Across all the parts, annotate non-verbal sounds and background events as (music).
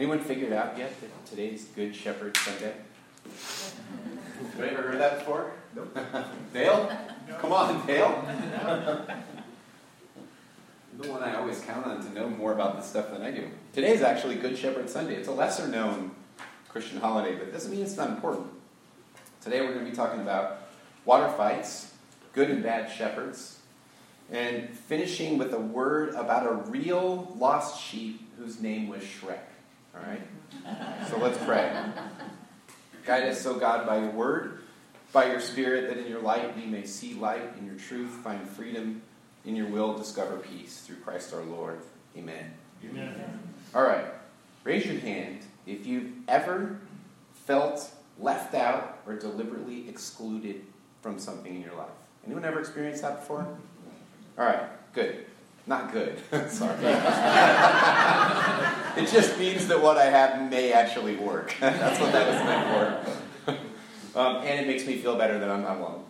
Anyone figured out yet that today's Good Shepherd Sunday? Have you ever heard that before? Nope. (laughs) Dale? Come on, Dale. (laughs) the one I always count on to know more about this stuff than I do. Today is actually Good Shepherd Sunday. It's a lesser known Christian holiday, but it doesn't mean it's not important. Today we're going to be talking about water fights, good and bad shepherds, and finishing with a word about a real lost sheep whose name was Shrek. All right? So let's pray. Guide us, O God, by your word, by your spirit, that in your light we may see light, in your truth find freedom, in your will discover peace. Through Christ our Lord. Amen. Amen. All right. Raise your hand if you've ever felt left out or deliberately excluded from something in your life. Anyone ever experienced that before? All right, good. Not good. (laughs) Sorry. it just means that what I have may actually work. (laughs) That's what that was meant for. um, and it makes me feel better that I'm not alone.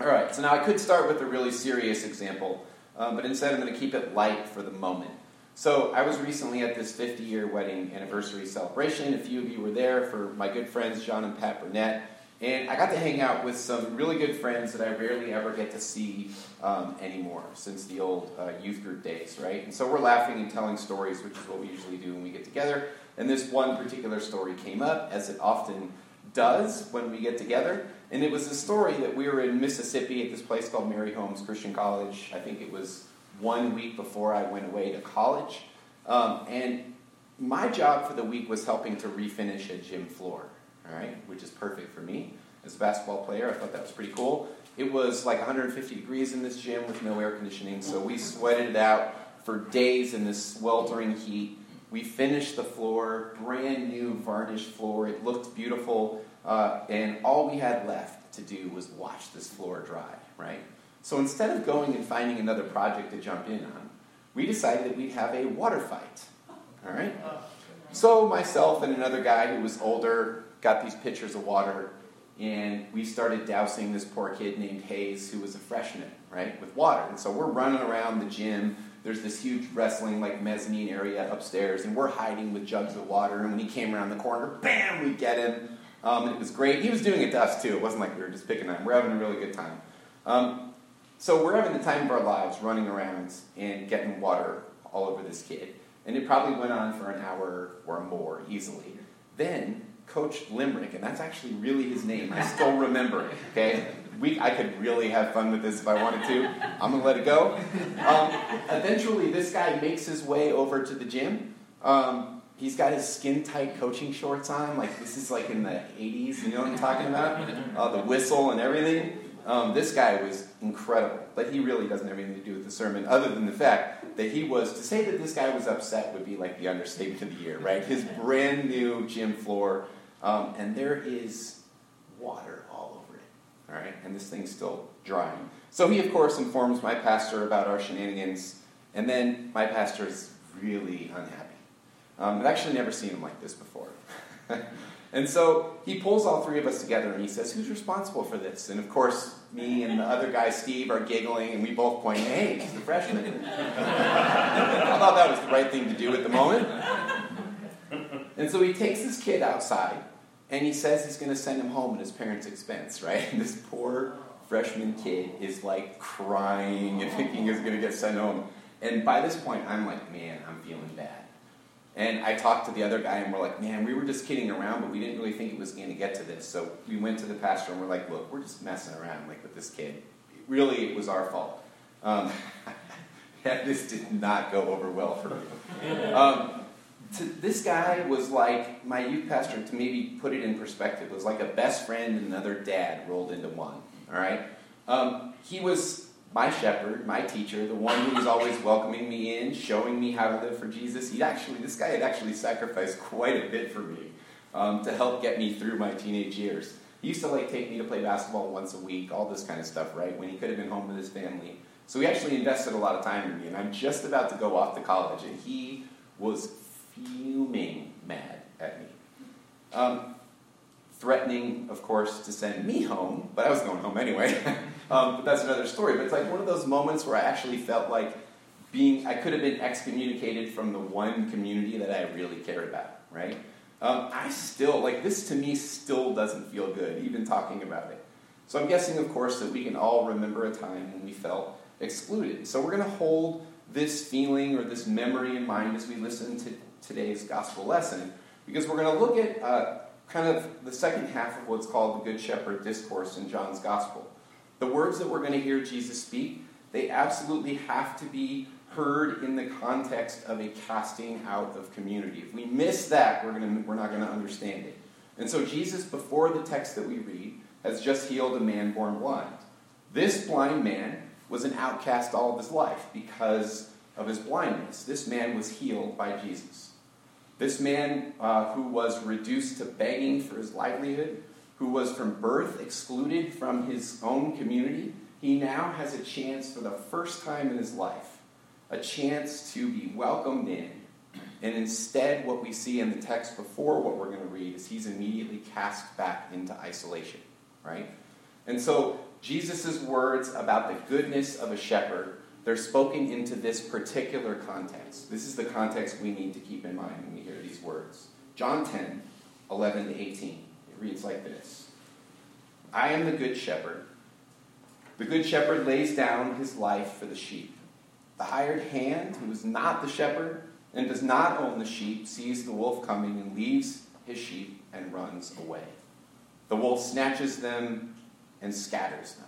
All right, so now I could start with a really serious example, um, but instead I'm going to keep it light for the moment. So I was recently at this 50 year wedding anniversary celebration. A few of you were there for my good friends John and Pat Burnett. And I got to hang out with some really good friends that I rarely ever get to see um, anymore since the old uh, youth group days, right? And so we're laughing and telling stories, which is what we usually do when we get together. And this one particular story came up, as it often does when we get together. And it was a story that we were in Mississippi at this place called Mary Holmes Christian College. I think it was one week before I went away to college. Um, and my job for the week was helping to refinish a gym floor all right, which is perfect for me. As a basketball player, I thought that was pretty cool. It was like 150 degrees in this gym with no air conditioning, so we sweated it out for days in this sweltering heat. We finished the floor, brand new varnished floor. It looked beautiful, uh, and all we had left to do was watch this floor dry, right? So instead of going and finding another project to jump in on, we decided that we'd have a water fight. All right? So myself and another guy who was older, got these pitchers of water, and we started dousing this poor kid named Hayes, who was a freshman, right, with water. And so we're running around the gym. There's this huge wrestling like mezzanine area upstairs, and we're hiding with jugs of water. And when he came around the corner, bam, we get him. Um, and it was great. He was doing it to us too. It wasn't like we were just picking on him. We're having a really good time. Um, so we're having the time of our lives running around and getting water all over this kid. And it probably went on for an hour or more easily. Then Coach Limerick, and that's actually really his name. I (laughs) still remember it. Okay, we I could really have fun with this if I wanted to. I'm gonna let it go. Um, eventually, this guy makes his way over to the gym. Um, he's got his skin tight coaching shorts on, like this is like in the 80s. You know what I'm talking about? Uh, the whistle and everything. Um, this guy was incredible, but he really doesn't have anything to do with the sermon, other than the fact that he was to say that this guy was upset would be like the understatement of the year, right? His brand new gym floor um, and there is water all over it. All right, and this thing's still drying. So he, of course, informs my pastor about our shenanigans, and then my pastor is really unhappy. Um, I've actually never seen him like this before. (laughs) and so he pulls all three of us together and he says, Who's responsible for this? And of course, me and the other guy, Steve, are giggling, and we both point, Hey, he's the freshman. (laughs) I thought that was the right thing to do at the moment. And so he takes this kid outside and he says he's going to send him home at his parents' expense, (laughs) right? And this poor freshman kid is like crying and (laughs) thinking he's going to get sent home. And by this point, I'm like, man, I'm feeling bad. And I talked to the other guy, and we're like, man, we were just kidding around, but we didn't really think it was going to get to this. So we went to the pastor, and we're like, look, we're just messing around like with this kid. Really, it was our fault. Um, (laughs) this did not go over well for me. Um, to, this guy was like my youth pastor to maybe put it in perspective was like a best friend and another dad rolled into one all right? Um, he was my shepherd my teacher the one who was always (laughs) welcoming me in showing me how to live for jesus. He actually this guy had actually sacrificed (laughs) quite a bit for me um, to help get me through my teenage years. He used to like take me to play basketball once a week all this kind of stuff right when he could have been home with his family. So he actually invested a lot of time in me and i'm just about to go off to college and he was fuming mad at me. Um, threatening, of course, to send me home, but I was going home anyway. (laughs) um, but that's another story. But it's like one of those moments where I actually felt like being, I could have been excommunicated from the one community that I really cared about, right? Um, I still, like, this to me still doesn't feel good, even talking about it. So I'm guessing, of course, that we can all remember a time when we felt excluded. So we're going to hold this feeling or this memory in mind as we listen to today's gospel lesson, because we're going to look at uh, kind of the second half of what's called the Good Shepherd discourse in John's gospel. The words that we're going to hear Jesus speak, they absolutely have to be heard in the context of a casting out of community. If we miss that, we're, going to, we're not going to understand it. And so, Jesus, before the text that we read, has just healed a man born blind. This blind man was an outcast all of his life because of his blindness. This man was healed by Jesus. This man uh, who was reduced to begging for his livelihood, who was from birth excluded from his own community, he now has a chance for the first time in his life, a chance to be welcomed in. And instead, what we see in the text before what we're going to read is he's immediately cast back into isolation, right? And so, Jesus' words about the goodness of a shepherd they're spoken into this particular context. This is the context we need to keep in mind when we hear these words. John 10, 11 to 18. It reads like this I am the good shepherd. The good shepherd lays down his life for the sheep. The hired hand, who is not the shepherd and does not own the sheep, sees the wolf coming and leaves his sheep and runs away. The wolf snatches them and scatters them.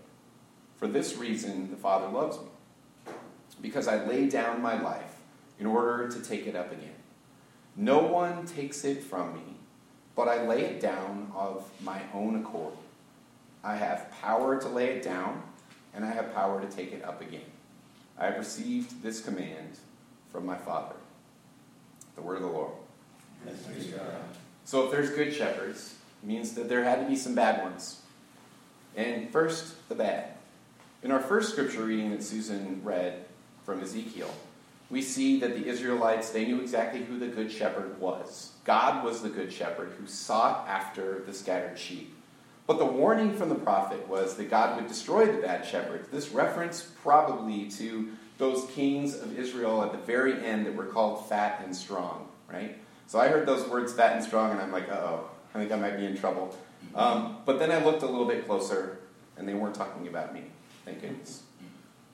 For this reason, the Father loves me, because I lay down my life in order to take it up again. No one takes it from me, but I lay it down of my own accord. I have power to lay it down, and I have power to take it up again. I have received this command from my Father. The word of the Lord. So, if there's good shepherds, it means that there had to be some bad ones. And first, the bad. In our first scripture reading that Susan read from Ezekiel, we see that the Israelites, they knew exactly who the good shepherd was. God was the good shepherd who sought after the scattered sheep. But the warning from the prophet was that God would destroy the bad shepherds. This reference probably to those kings of Israel at the very end that were called fat and strong, right? So I heard those words fat and strong, and I'm like, oh, I think I might be in trouble. Um, but then I looked a little bit closer, and they weren't talking about me. Thank goodness.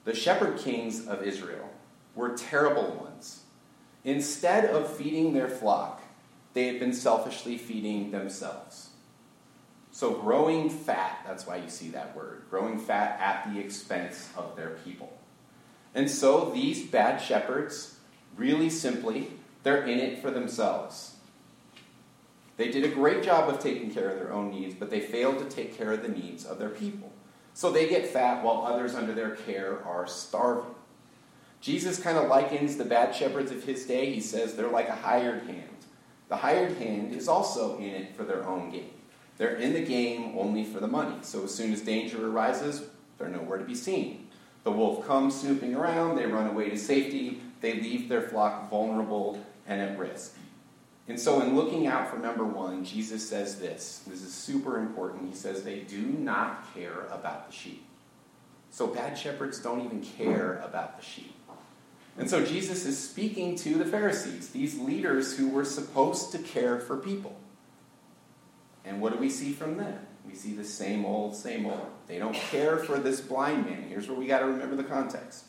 The shepherd kings of Israel were terrible ones. Instead of feeding their flock, they had been selfishly feeding themselves. So, growing fat, that's why you see that word, growing fat at the expense of their people. And so, these bad shepherds, really simply, they're in it for themselves. They did a great job of taking care of their own needs, but they failed to take care of the needs of their people. So they get fat while others under their care are starving. Jesus kind of likens the bad shepherds of his day. He says they're like a hired hand. The hired hand is also in it for their own gain. They're in the game only for the money. So as soon as danger arises, they're nowhere to be seen. The wolf comes snooping around, they run away to safety, they leave their flock vulnerable and at risk. And so, in looking out for number one, Jesus says this. This is super important. He says they do not care about the sheep. So, bad shepherds don't even care about the sheep. And so, Jesus is speaking to the Pharisees, these leaders who were supposed to care for people. And what do we see from them? We see the same old, same old. They don't care for this blind man. Here's where we got to remember the context.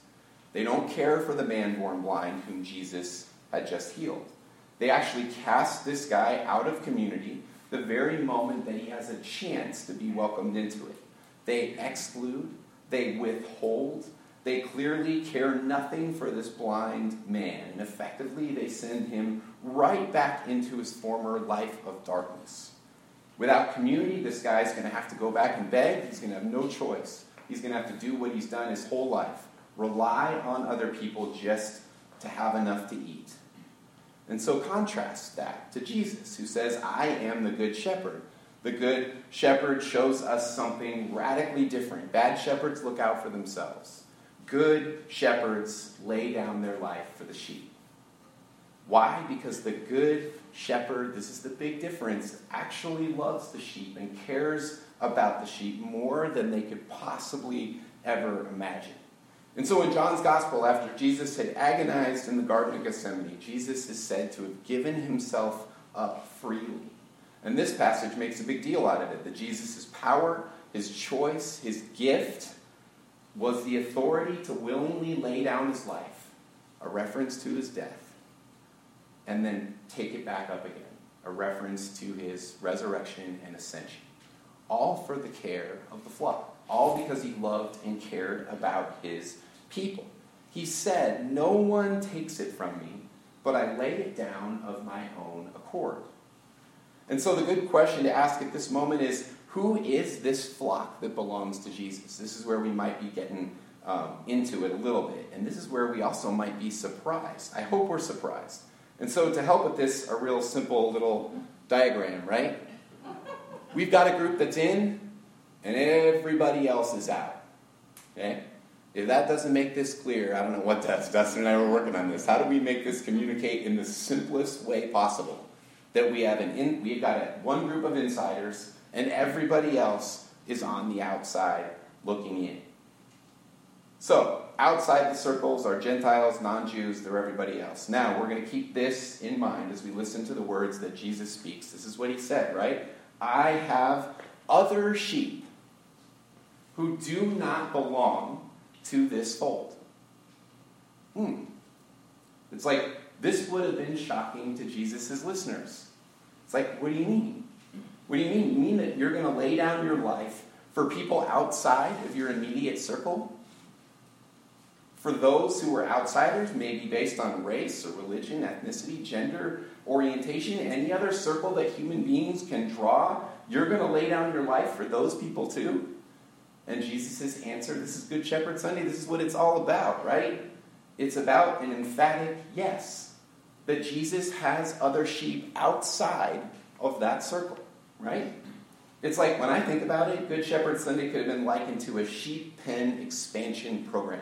They don't care for the man born blind whom Jesus had just healed. They actually cast this guy out of community the very moment that he has a chance to be welcomed into it. They exclude, they withhold, they clearly care nothing for this blind man. And effectively, they send him right back into his former life of darkness. Without community, this guy is going to have to go back and beg. He's going to have no choice. He's going to have to do what he's done his whole life rely on other people just to have enough to eat. And so contrast that to Jesus, who says, I am the good shepherd. The good shepherd shows us something radically different. Bad shepherds look out for themselves. Good shepherds lay down their life for the sheep. Why? Because the good shepherd, this is the big difference, actually loves the sheep and cares about the sheep more than they could possibly ever imagine. And so in John's Gospel, after Jesus had agonized in the Garden of Gethsemane, Jesus is said to have given himself up freely. And this passage makes a big deal out of it that Jesus' power, his choice, his gift was the authority to willingly lay down his life, a reference to his death, and then take it back up again, a reference to his resurrection and ascension. All for the care of the flock, all because he loved and cared about his people. He said, No one takes it from me, but I lay it down of my own accord. And so the good question to ask at this moment is who is this flock that belongs to Jesus? This is where we might be getting um, into it a little bit. And this is where we also might be surprised. I hope we're surprised. And so to help with this, a real simple little diagram, right? We've got a group that's in, and everybody else is out. Okay? If that doesn't make this clear, I don't know what does. Dustin and I were working on this. How do we make this communicate in the simplest way possible? That we have an in, we've got a, one group of insiders, and everybody else is on the outside looking in. So, outside the circles are Gentiles, non Jews, they're everybody else. Now, we're going to keep this in mind as we listen to the words that Jesus speaks. This is what he said, right? I have other sheep who do not belong to this fold. Hmm. It's like this would have been shocking to Jesus' listeners. It's like, what do you mean? What do you mean? You mean that you're going to lay down your life for people outside of your immediate circle? For those who are outsiders, maybe based on race or religion, ethnicity, gender, orientation, any other circle that human beings can draw, you're going to lay down your life for those people too? And Jesus' answer this is Good Shepherd Sunday, this is what it's all about, right? It's about an emphatic yes. That Jesus has other sheep outside of that circle, right? It's like when I think about it, Good Shepherd Sunday could have been likened to a sheep pen expansion program.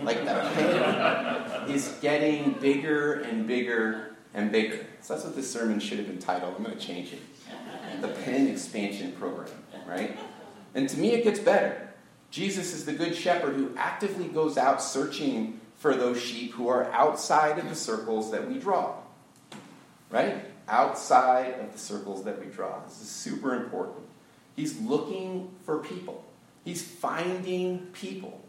Like the pen is getting bigger and bigger and bigger. So that's what this sermon should have been titled. I'm going to change it. The pen expansion program, right? And to me, it gets better. Jesus is the good shepherd who actively goes out searching for those sheep who are outside of the circles that we draw. Right? Outside of the circles that we draw. This is super important. He's looking for people, he's finding people.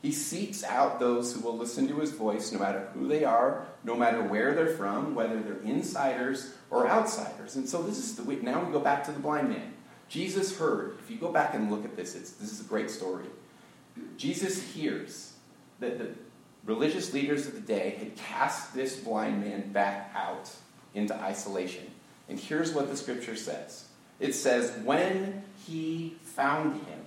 He seeks out those who will listen to his voice no matter who they are, no matter where they're from, whether they're insiders or outsiders. And so this is the way now we go back to the blind man. Jesus heard, if you go back and look at this, this is a great story. Jesus hears that the religious leaders of the day had cast this blind man back out into isolation. And here's what the scripture says it says, When he found him,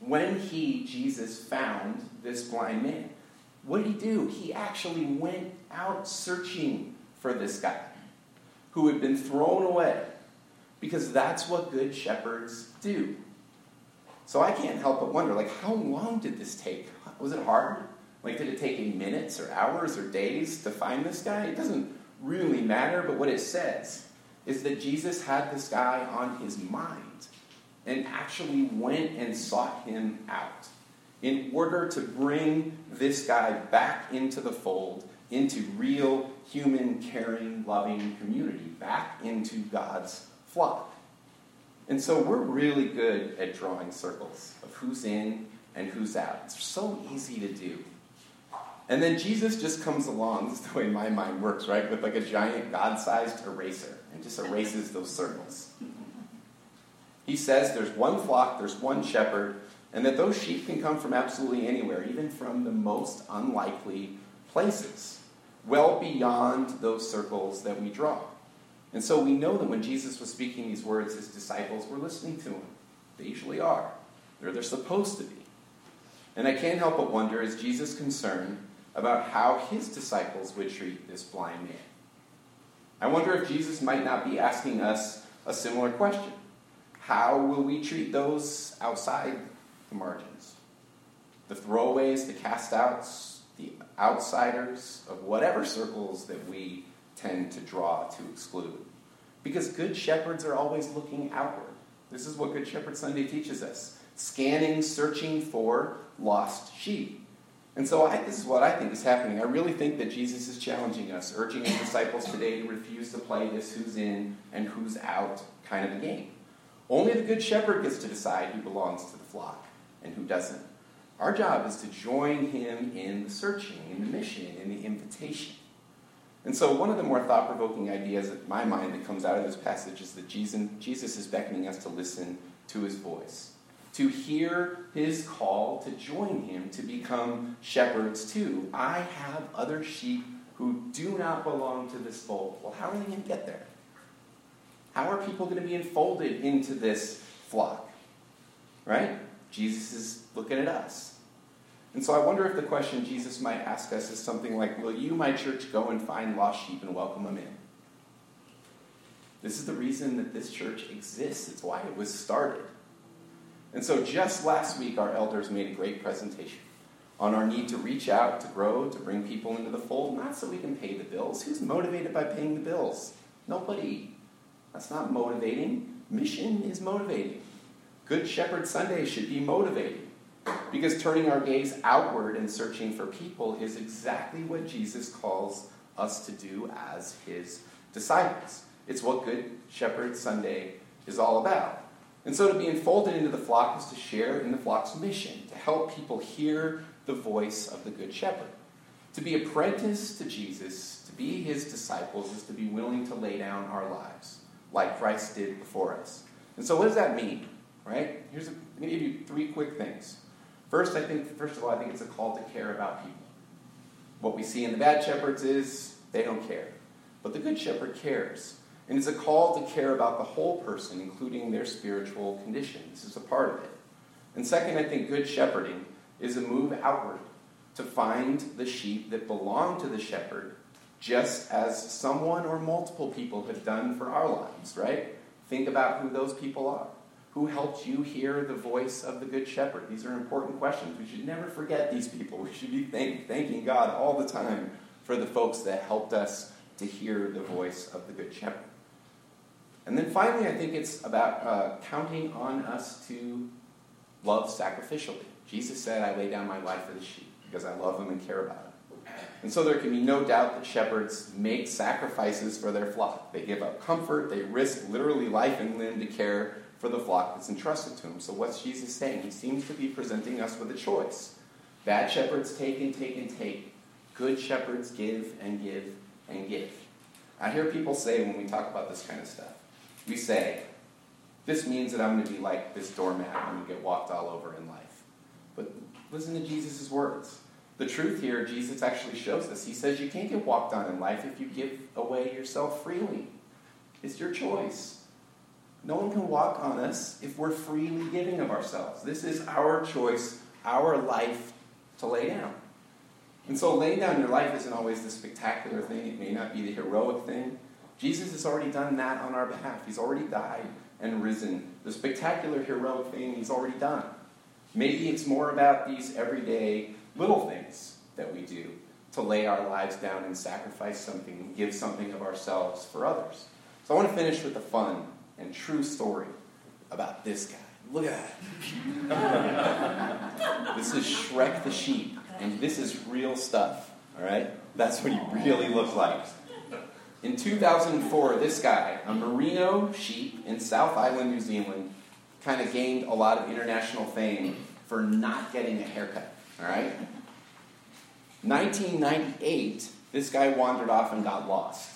when he, Jesus, found this blind man, what did he do? He actually went out searching for this guy who had been thrown away because that's what good shepherds do. So I can't help but wonder, like, how long did this take? Was it hard? Like, did it take minutes or hours or days to find this guy? It doesn't really matter, but what it says is that Jesus had this guy on his mind and actually went and sought him out in order to bring this guy back into the fold, into real human, caring, loving community, back into God's flock. And so we're really good at drawing circles of who's in and who's out. It's so easy to do. And then Jesus just comes along, (laughs) this is the way my mind works, right? With like a giant God sized eraser and just erases those circles. He says there's one flock, there's one shepherd, and that those sheep can come from absolutely anywhere, even from the most unlikely places, well beyond those circles that we draw. And so we know that when Jesus was speaking these words, his disciples were listening to him. They usually are. They're, they're supposed to be. And I can't help but wonder is Jesus concerned about how his disciples would treat this blind man. I wonder if Jesus might not be asking us a similar question. How will we treat those outside the margins? The throwaways, the cast outs, the outsiders of whatever circles that we tend to draw to exclude. Because good shepherds are always looking outward. This is what Good Shepherd Sunday teaches us scanning, searching for lost sheep. And so I, this is what I think is happening. I really think that Jesus is challenging us, urging his disciples today to refuse to play this who's in and who's out kind of a game. Only the good shepherd gets to decide who belongs to the flock and who doesn't. Our job is to join him in the searching, in the mission, in the invitation. And so, one of the more thought provoking ideas in my mind that comes out of this passage is that Jesus is beckoning us to listen to his voice to hear his call to join him to become shepherds too. I have other sheep who do not belong to this fold. Well, how are they going to get there? How are people going to be enfolded into this flock? Right? Jesus is looking at us. And so I wonder if the question Jesus might ask us is something like Will you, my church, go and find lost sheep and welcome them in? This is the reason that this church exists, it's why it was started. And so just last week, our elders made a great presentation on our need to reach out, to grow, to bring people into the fold, not so we can pay the bills. Who's motivated by paying the bills? Nobody. That's not motivating. Mission is motivating. Good Shepherd Sunday should be motivating. Because turning our gaze outward and searching for people is exactly what Jesus calls us to do as his disciples. It's what Good Shepherd Sunday is all about. And so to be enfolded into the flock is to share in the flock's mission, to help people hear the voice of the Good Shepherd. To be apprenticed to Jesus, to be his disciples, is to be willing to lay down our lives, like Christ did before us. And so, what does that mean? Right? Here's a, I'm going to give you three quick things. First, I think, first of all, I think it's a call to care about people. What we see in the bad shepherds is they don't care. But the good shepherd cares. And it's a call to care about the whole person, including their spiritual condition. This is a part of it. And second, I think good shepherding is a move outward to find the sheep that belong to the shepherd, just as someone or multiple people have done for our lives, right? Think about who those people are. Who helped you hear the voice of the Good Shepherd? These are important questions. We should never forget these people. We should be thank, thanking God all the time for the folks that helped us to hear the voice of the Good Shepherd. And then finally, I think it's about uh, counting on us to love sacrificially. Jesus said, I lay down my life for the sheep because I love them and care about them. And so there can be no doubt that shepherds make sacrifices for their flock. They give up comfort, they risk literally life and limb to care for the flock that's entrusted to him. So what's Jesus saying? He seems to be presenting us with a choice. Bad shepherds take and take and take. Good shepherds give and give and give. I hear people say when we talk about this kind of stuff, we say, this means that I'm going to be like this doormat. I'm going to get walked all over in life. But listen to Jesus' words. The truth here, Jesus actually shows us. He says you can't get walked on in life if you give away yourself freely. It's your choice. No one can walk on us if we're freely giving of ourselves. This is our choice, our life to lay down. And so laying down your life isn't always the spectacular thing. It may not be the heroic thing. Jesus has already done that on our behalf. He's already died and risen. The spectacular heroic thing he's already done. Maybe it's more about these everyday little things that we do to lay our lives down and sacrifice something give something of ourselves for others. So I want to finish with the fun and true story about this guy. Look at that. (laughs) this is Shrek the sheep, and this is real stuff. All right? That's what he really looks like. In 2004, this guy, a merino sheep in South Island, New Zealand, kind of gained a lot of international fame for not getting a haircut. All right? 1998, this guy wandered off and got lost.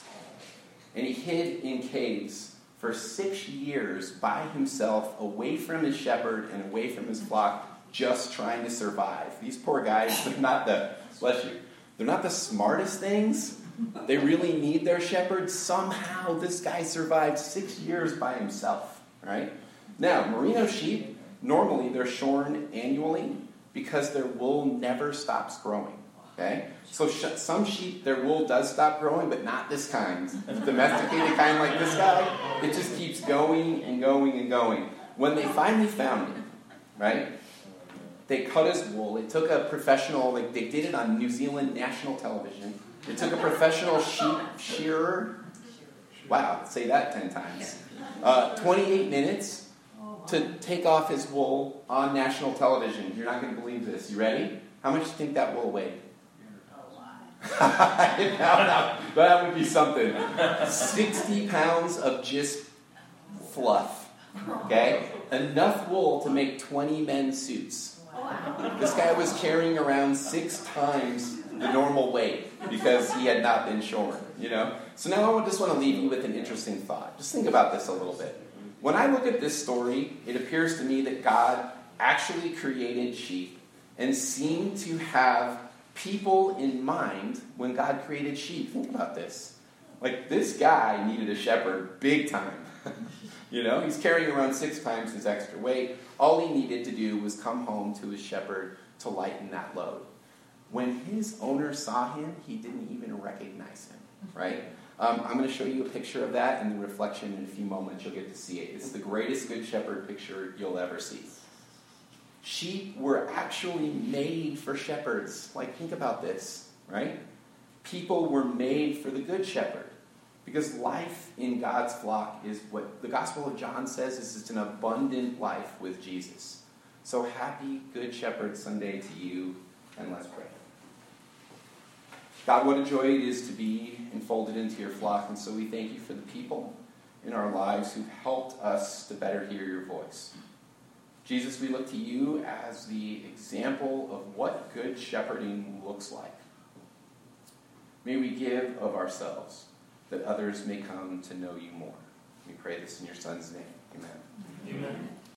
And he hid in caves for six years by himself, away from his shepherd and away from his flock, just trying to survive. These poor guys, they're not the, bless you, they're not the smartest things, they really need their shepherd. Somehow this guy survived six years by himself, right? Now, merino sheep, normally they're shorn annually because their wool never stops growing. Okay? So sh- some sheep, their wool does stop growing, but not this kind. Domesticated kind like this guy, it just keeps going and going and going. When they finally found him, right? They cut his wool. It took a professional, like they did it on New Zealand national television. It took a professional sheep shearer. Wow, say that 10 times. Uh, 28 minutes to take off his wool on national television. You're not going to believe this. You ready? How much do you think that wool weighed? (laughs) no, no, that would be something. 60 pounds of just fluff. Okay? Enough wool to make 20 men's suits. This guy was carrying around six times the normal weight because he had not been shorn, you know? So now I just want to leave you with an interesting thought. Just think about this a little bit. When I look at this story, it appears to me that God actually created sheep and seemed to have people in mind when God created sheep. Think about this. Like, this guy needed a shepherd big time. (laughs) you know, he's carrying around six times his extra weight. All he needed to do was come home to his shepherd to lighten that load. When his owner saw him, he didn't even recognize him, right? Um, I'm going to show you a picture of that in the reflection in a few moments. You'll get to see it. It's the greatest Good Shepherd picture you'll ever see. Sheep were actually made for shepherds. Like, think about this, right? People were made for the Good Shepherd. Because life in God's flock is what the Gospel of John says is it's an abundant life with Jesus. So happy Good Shepherd Sunday to you, and let's pray. God, what a joy it is to be enfolded into your flock, and so we thank you for the people in our lives who've helped us to better hear your voice. Jesus, we look to you as the example of what good shepherding looks like. May we give of ourselves that others may come to know you more. We pray this in your Son's name. Amen.